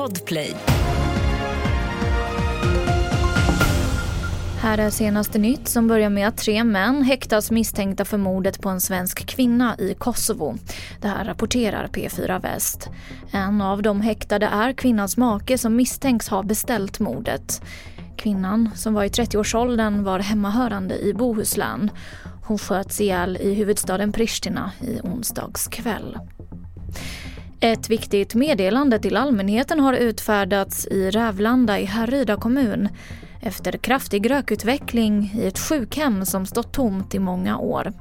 Podplay. Här är senaste nytt som börjar med att tre män häktas misstänkta för mordet på en svensk kvinna i Kosovo. Det här rapporterar P4 Väst. En av de häktade är kvinnans make som misstänks ha beställt mordet. Kvinnan, som var i 30-årsåldern, var hemmahörande i Bohuslän. Hon sköts ihjäl i huvudstaden Pristina i onsdags kväll. Ett viktigt meddelande till allmänheten har utfärdats i Rävlanda i Härryda kommun efter kraftig rökutveckling i ett sjukhem som stått tomt i många år.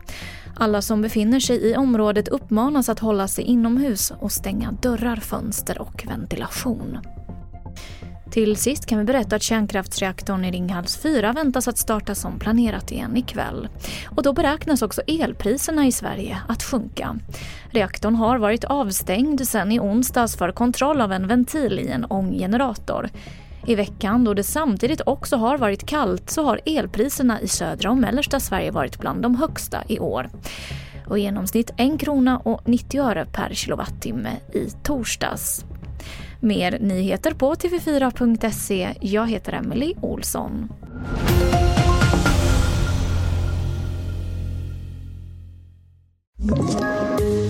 Alla som befinner sig i området uppmanas att hålla sig inomhus och stänga dörrar, fönster och ventilation. Till sist kan vi berätta att kärnkraftsreaktorn i Ringhals 4 väntas att starta som planerat igen ikväll. Och då beräknas också elpriserna i Sverige att sjunka. Reaktorn har varit avstängd sedan i onsdags för kontroll av en ventil i en ånggenerator. I veckan då det samtidigt också har varit kallt så har elpriserna i södra och mellersta Sverige varit bland de högsta i år. Och i genomsnitt 1 krona och 90 öre per kilowattimme i torsdags. Mer nyheter på tv4.se. Jag heter Emily Olsson.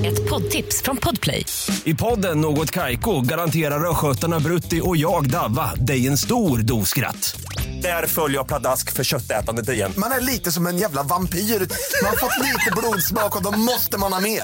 Ett poddtips från Podplay. I podden Något Kaiko garanterar östgötarna Brutti och jag, Davva, dig en stor dos skratt. Där följer jag pladask för köttätandet igen. Man är lite som en jävla vampyr. Man har fått lite blodsmak och då måste man ha mer.